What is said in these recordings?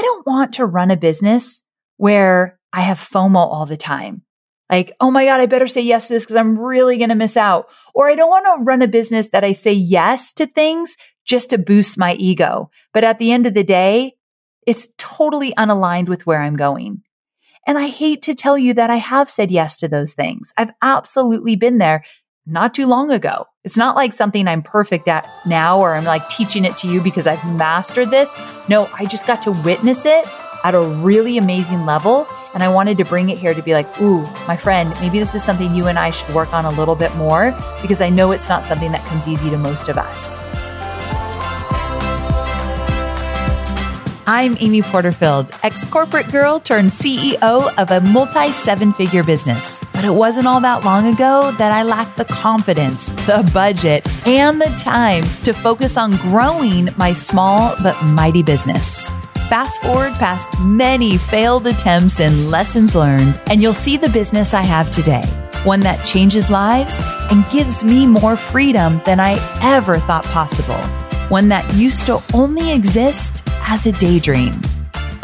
I don't want to run a business where I have FOMO all the time. Like, oh my God, I better say yes to this because I'm really going to miss out. Or I don't want to run a business that I say yes to things just to boost my ego. But at the end of the day, it's totally unaligned with where I'm going. And I hate to tell you that I have said yes to those things. I've absolutely been there not too long ago. It's not like something I'm perfect at now or I'm like teaching it to you because I've mastered this. No, I just got to witness it at a really amazing level. And I wanted to bring it here to be like, ooh, my friend, maybe this is something you and I should work on a little bit more because I know it's not something that comes easy to most of us. I'm Amy Porterfield, ex corporate girl turned CEO of a multi seven figure business. But it wasn't all that long ago that I lacked the confidence, the budget, and the time to focus on growing my small but mighty business. Fast forward past many failed attempts and lessons learned, and you'll see the business I have today. One that changes lives and gives me more freedom than I ever thought possible. One that used to only exist as a daydream.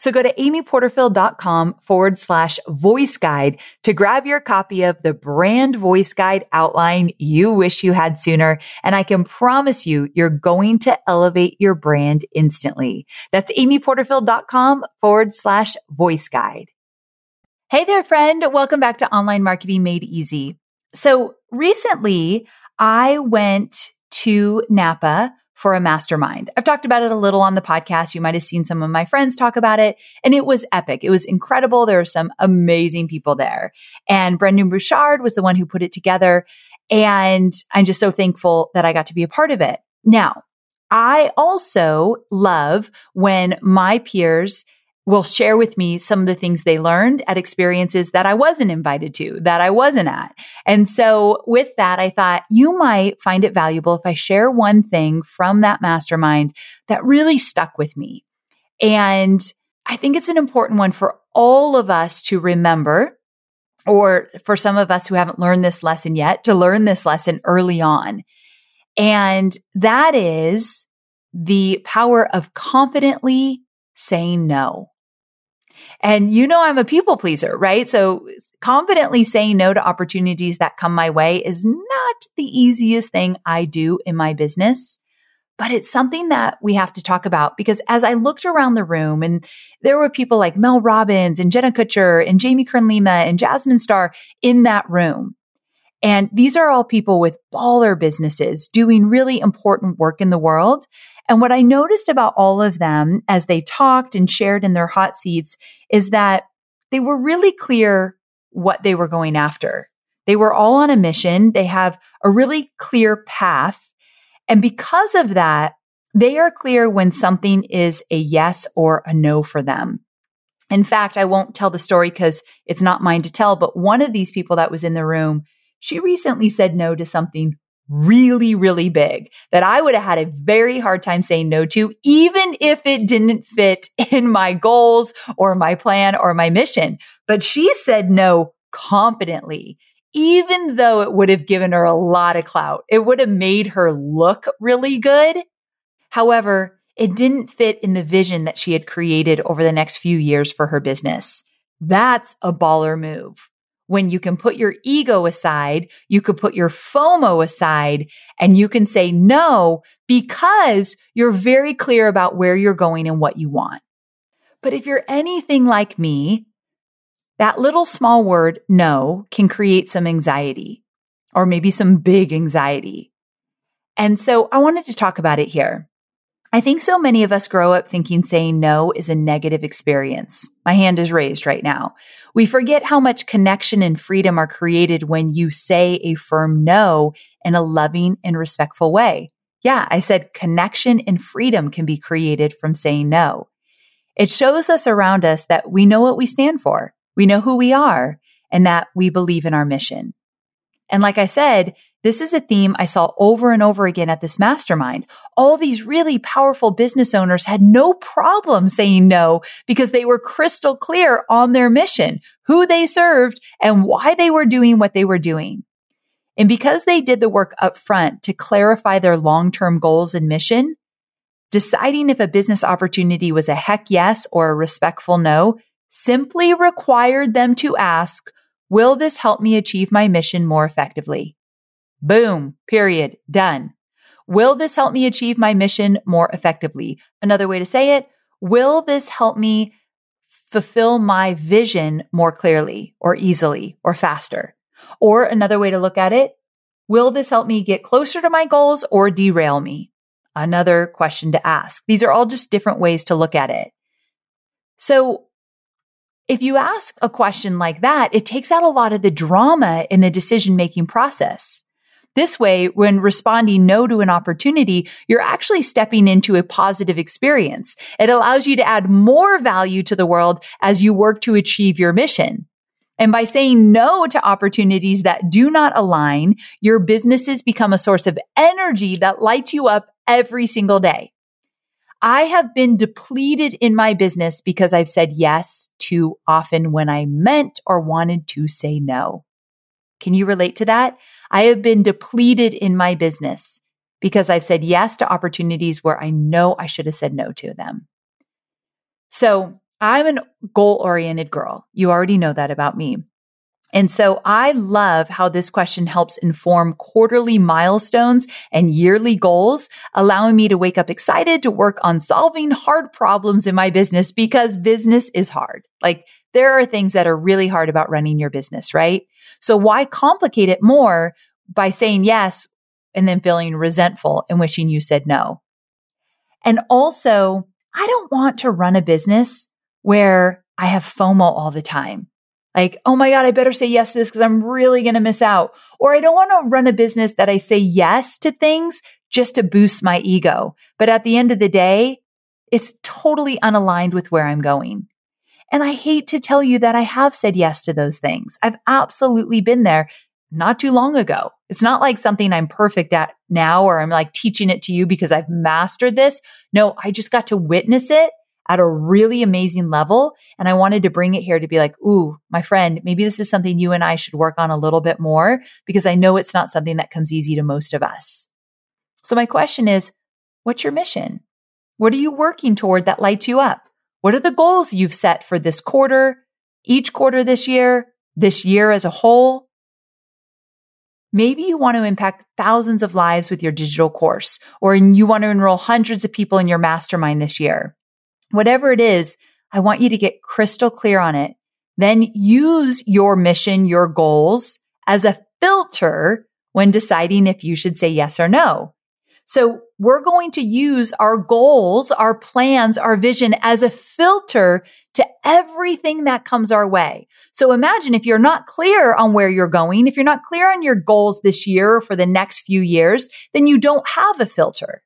So go to amyporterfield.com forward slash voice guide to grab your copy of the brand voice guide outline you wish you had sooner. And I can promise you, you're going to elevate your brand instantly. That's amyporterfield.com forward slash voice guide. Hey there, friend. Welcome back to Online Marketing Made Easy. So recently I went to Napa for a mastermind. I've talked about it a little on the podcast. You might have seen some of my friends talk about it and it was epic. It was incredible. There were some amazing people there and Brendon Burchard was the one who put it together. And I'm just so thankful that I got to be a part of it. Now, I also love when my peers will share with me some of the things they learned at experiences that I wasn't invited to, that I wasn't at. And so with that, I thought you might find it valuable if I share one thing from that mastermind that really stuck with me. And I think it's an important one for all of us to remember, or for some of us who haven't learned this lesson yet, to learn this lesson early on. And that is the power of confidently saying no. And you know, I'm a people pleaser, right? So confidently saying no to opportunities that come my way is not the easiest thing I do in my business. But it's something that we have to talk about because as I looked around the room and there were people like Mel Robbins and Jenna Kutcher and Jamie Kern Lima and Jasmine Star in that room. And these are all people with baller businesses doing really important work in the world. And what I noticed about all of them as they talked and shared in their hot seats is that they were really clear what they were going after. They were all on a mission. They have a really clear path. And because of that, they are clear when something is a yes or a no for them. In fact, I won't tell the story because it's not mine to tell, but one of these people that was in the room, she recently said no to something really, really big that I would have had a very hard time saying no to, even if it didn't fit in my goals or my plan or my mission. But she said no confidently, even though it would have given her a lot of clout. It would have made her look really good. However, it didn't fit in the vision that she had created over the next few years for her business. That's a baller move. When you can put your ego aside, you could put your FOMO aside and you can say no because you're very clear about where you're going and what you want. But if you're anything like me, that little small word no can create some anxiety or maybe some big anxiety. And so I wanted to talk about it here. I think so many of us grow up thinking saying no is a negative experience. My hand is raised right now. We forget how much connection and freedom are created when you say a firm no in a loving and respectful way. Yeah, I said connection and freedom can be created from saying no. It shows us around us that we know what we stand for. We know who we are and that we believe in our mission. And like I said, this is a theme I saw over and over again at this mastermind. All these really powerful business owners had no problem saying no because they were crystal clear on their mission, who they served and why they were doing what they were doing. And because they did the work up front to clarify their long-term goals and mission, deciding if a business opportunity was a heck yes or a respectful no simply required them to ask, will this help me achieve my mission more effectively? Boom, period, done. Will this help me achieve my mission more effectively? Another way to say it, will this help me fulfill my vision more clearly or easily or faster? Or another way to look at it, will this help me get closer to my goals or derail me? Another question to ask. These are all just different ways to look at it. So if you ask a question like that, it takes out a lot of the drama in the decision making process. This way, when responding no to an opportunity, you're actually stepping into a positive experience. It allows you to add more value to the world as you work to achieve your mission. And by saying no to opportunities that do not align, your businesses become a source of energy that lights you up every single day. I have been depleted in my business because I've said yes too often when I meant or wanted to say no. Can you relate to that? I have been depleted in my business because I've said yes to opportunities where I know I should have said no to them. So I'm a goal oriented girl. You already know that about me. And so I love how this question helps inform quarterly milestones and yearly goals, allowing me to wake up excited to work on solving hard problems in my business because business is hard. Like there are things that are really hard about running your business, right? So why complicate it more by saying yes and then feeling resentful and wishing you said no? And also, I don't want to run a business where I have FOMO all the time. Like, oh my God, I better say yes to this because I'm really going to miss out. Or I don't want to run a business that I say yes to things just to boost my ego. But at the end of the day, it's totally unaligned with where I'm going. And I hate to tell you that I have said yes to those things. I've absolutely been there not too long ago. It's not like something I'm perfect at now or I'm like teaching it to you because I've mastered this. No, I just got to witness it at a really amazing level. And I wanted to bring it here to be like, Ooh, my friend, maybe this is something you and I should work on a little bit more because I know it's not something that comes easy to most of us. So my question is, what's your mission? What are you working toward that lights you up? What are the goals you've set for this quarter, each quarter this year, this year as a whole? Maybe you want to impact thousands of lives with your digital course, or you want to enroll hundreds of people in your mastermind this year. Whatever it is, I want you to get crystal clear on it. Then use your mission, your goals as a filter when deciding if you should say yes or no. So we're going to use our goals, our plans, our vision as a filter to everything that comes our way. So imagine if you're not clear on where you're going, if you're not clear on your goals this year or for the next few years, then you don't have a filter.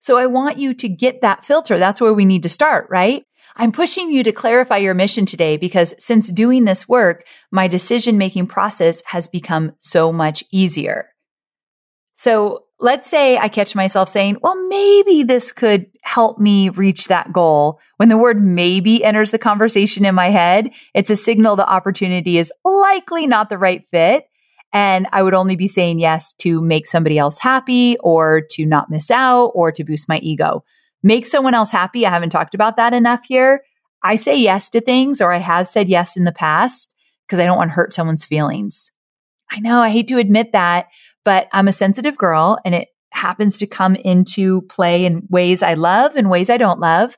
So I want you to get that filter. That's where we need to start, right? I'm pushing you to clarify your mission today because since doing this work, my decision making process has become so much easier. So let's say I catch myself saying, well, maybe this could help me reach that goal. When the word maybe enters the conversation in my head, it's a signal the opportunity is likely not the right fit. And I would only be saying yes to make somebody else happy or to not miss out or to boost my ego. Make someone else happy. I haven't talked about that enough here. I say yes to things or I have said yes in the past because I don't want to hurt someone's feelings. I know I hate to admit that, but I'm a sensitive girl and it happens to come into play in ways I love and ways I don't love.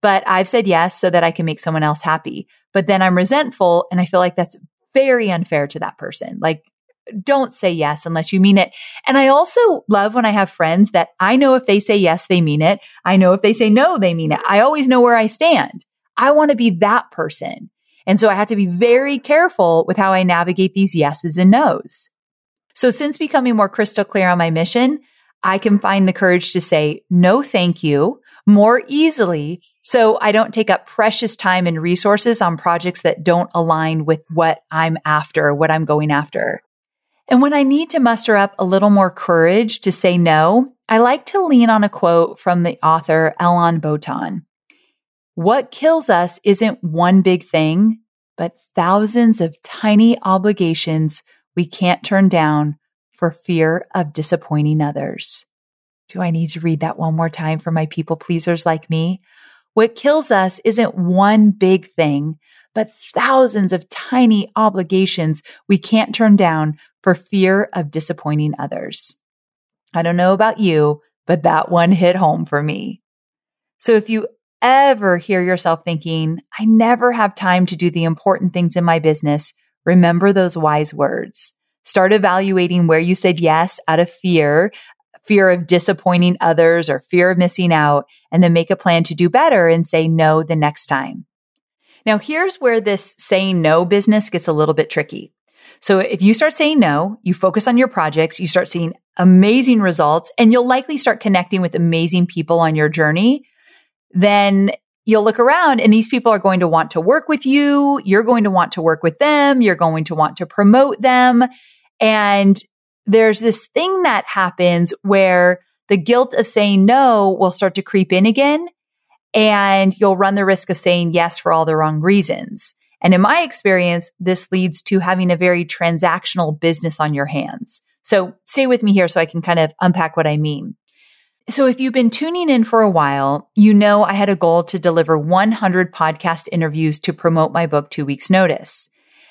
But I've said yes so that I can make someone else happy. But then I'm resentful and I feel like that's very unfair to that person. Like, don't say yes unless you mean it. And I also love when I have friends that I know if they say yes, they mean it. I know if they say no, they mean it. I always know where I stand. I want to be that person. And so I have to be very careful with how I navigate these yeses and nos. So since becoming more crystal clear on my mission, I can find the courage to say no, thank you more easily. So I don't take up precious time and resources on projects that don't align with what I'm after, what I'm going after. And when I need to muster up a little more courage to say no, I like to lean on a quote from the author Alain Botan. What kills us isn't one big thing, but thousands of tiny obligations we can't turn down for fear of disappointing others. Do I need to read that one more time for my people pleasers like me? What kills us isn't one big thing, but thousands of tiny obligations we can't turn down for fear of disappointing others. I don't know about you, but that one hit home for me. So if you ever hear yourself thinking, I never have time to do the important things in my business, remember those wise words. Start evaluating where you said yes out of fear, fear of disappointing others or fear of missing out, and then make a plan to do better and say no the next time. Now, here's where this saying no business gets a little bit tricky. So if you start saying no, you focus on your projects, you start seeing amazing results, and you'll likely start connecting with amazing people on your journey then you'll look around and these people are going to want to work with you. You're going to want to work with them. You're going to want to promote them. And there's this thing that happens where the guilt of saying no will start to creep in again. And you'll run the risk of saying yes for all the wrong reasons. And in my experience, this leads to having a very transactional business on your hands. So stay with me here so I can kind of unpack what I mean. So if you've been tuning in for a while, you know I had a goal to deliver 100 podcast interviews to promote my book, Two Weeks Notice.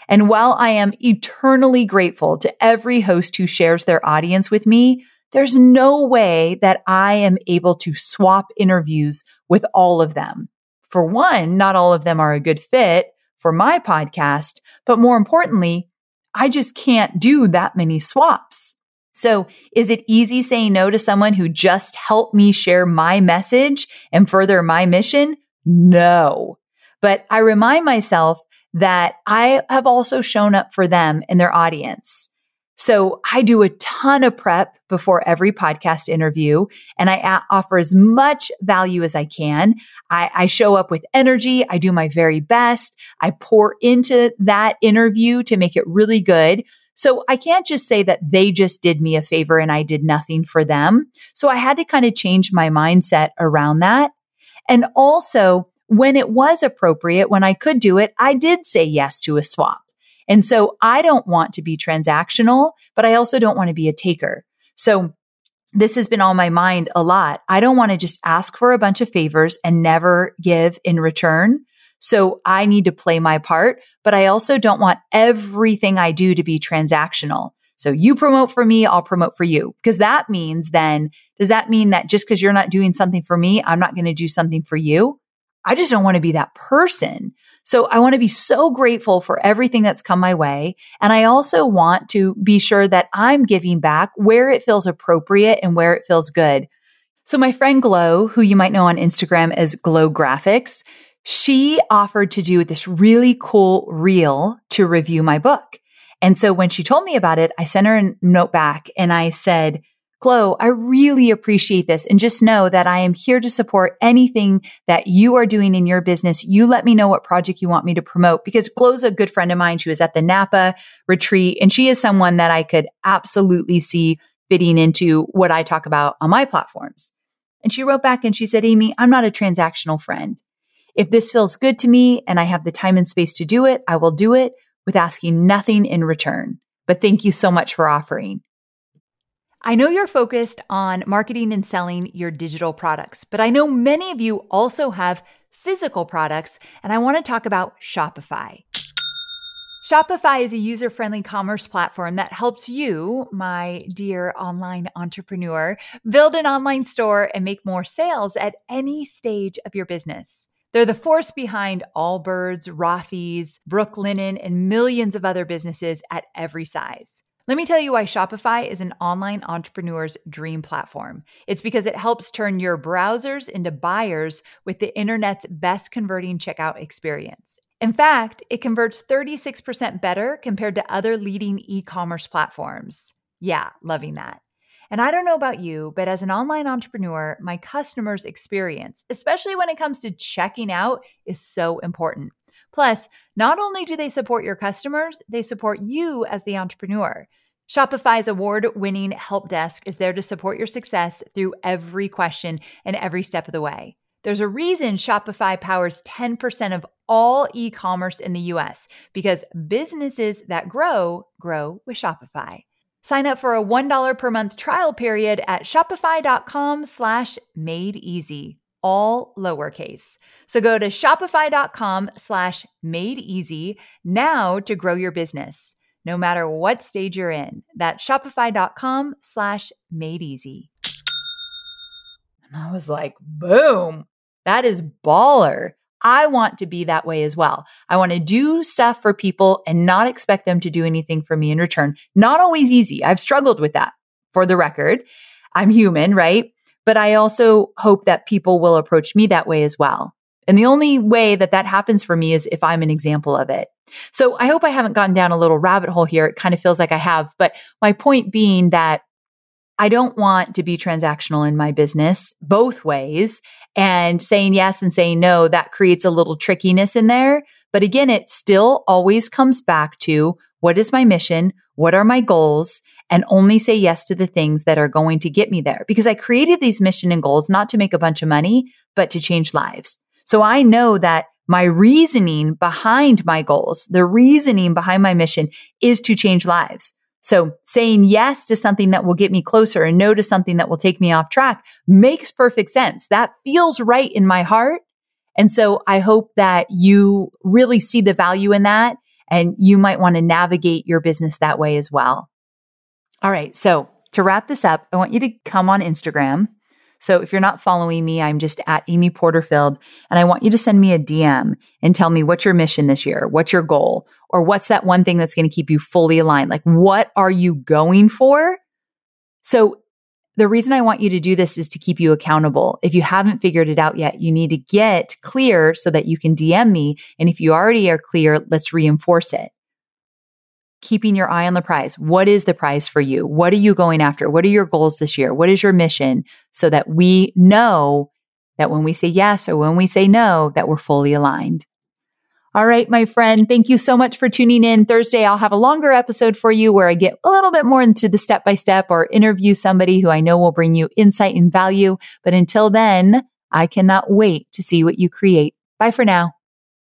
And while I am eternally grateful to every host who shares their audience with me, there's no way that I am able to swap interviews with all of them. For one, not all of them are a good fit for my podcast, but more importantly, I just can't do that many swaps. So is it easy saying no to someone who just helped me share my message and further my mission? No. But I remind myself that I have also shown up for them and their audience. So I do a ton of prep before every podcast interview and I a- offer as much value as I can. I, I show up with energy. I do my very best. I pour into that interview to make it really good. So I can't just say that they just did me a favor and I did nothing for them. So I had to kind of change my mindset around that. And also when it was appropriate, when I could do it, I did say yes to a swap. And so I don't want to be transactional, but I also don't want to be a taker. So this has been on my mind a lot. I don't want to just ask for a bunch of favors and never give in return. So I need to play my part, but I also don't want everything I do to be transactional. So you promote for me, I'll promote for you. Because that means then, does that mean that just because you're not doing something for me, I'm not going to do something for you? I just don't want to be that person. So I want to be so grateful for everything that's come my way. And I also want to be sure that I'm giving back where it feels appropriate and where it feels good. So my friend Glow, who you might know on Instagram as Glow Graphics, she offered to do this really cool reel to review my book. And so when she told me about it, I sent her a note back and I said, Glow, I really appreciate this. And just know that I am here to support anything that you are doing in your business. You let me know what project you want me to promote because Glow's a good friend of mine. She was at the Napa retreat and she is someone that I could absolutely see fitting into what I talk about on my platforms. And she wrote back and she said, Amy, I'm not a transactional friend. If this feels good to me and I have the time and space to do it, I will do it with asking nothing in return. But thank you so much for offering. I know you're focused on marketing and selling your digital products, but I know many of you also have physical products, and I want to talk about Shopify. Shopify is a user friendly commerce platform that helps you, my dear online entrepreneur, build an online store and make more sales at any stage of your business. They're the force behind Allbirds, Rothy's, Brooklinen, and millions of other businesses at every size. Let me tell you why Shopify is an online entrepreneur's dream platform. It's because it helps turn your browsers into buyers with the internet's best converting checkout experience. In fact, it converts 36% better compared to other leading e commerce platforms. Yeah, loving that. And I don't know about you, but as an online entrepreneur, my customers' experience, especially when it comes to checking out, is so important. Plus, not only do they support your customers, they support you as the entrepreneur. Shopify's award winning help desk is there to support your success through every question and every step of the way. There's a reason Shopify powers 10% of all e commerce in the US because businesses that grow, grow with Shopify. Sign up for a $1 per month trial period at shopify.com slash made easy, all lowercase. So go to shopify.com slash made easy now to grow your business, no matter what stage you're in. That's shopify.com slash made easy. And I was like, boom, that is baller. I want to be that way as well. I want to do stuff for people and not expect them to do anything for me in return. Not always easy. I've struggled with that for the record. I'm human, right? But I also hope that people will approach me that way as well. And the only way that that happens for me is if I'm an example of it. So I hope I haven't gotten down a little rabbit hole here. It kind of feels like I have, but my point being that I don't want to be transactional in my business both ways and saying yes and saying no. That creates a little trickiness in there. But again, it still always comes back to what is my mission? What are my goals? And only say yes to the things that are going to get me there because I created these mission and goals not to make a bunch of money, but to change lives. So I know that my reasoning behind my goals, the reasoning behind my mission is to change lives. So saying yes to something that will get me closer and no to something that will take me off track makes perfect sense. That feels right in my heart. And so I hope that you really see the value in that and you might want to navigate your business that way as well. All right. So to wrap this up, I want you to come on Instagram so if you're not following me, I'm just at Amy Porterfield and I want you to send me a DM and tell me what's your mission this year? What's your goal? Or what's that one thing that's going to keep you fully aligned? Like what are you going for? So the reason I want you to do this is to keep you accountable. If you haven't figured it out yet, you need to get clear so that you can DM me. And if you already are clear, let's reinforce it keeping your eye on the prize. What is the prize for you? What are you going after? What are your goals this year? What is your mission? So that we know that when we say yes or when we say no, that we're fully aligned. All right, my friend, thank you so much for tuning in. Thursday, I'll have a longer episode for you where I get a little bit more into the step by step or interview somebody who I know will bring you insight and value. But until then, I cannot wait to see what you create. Bye for now.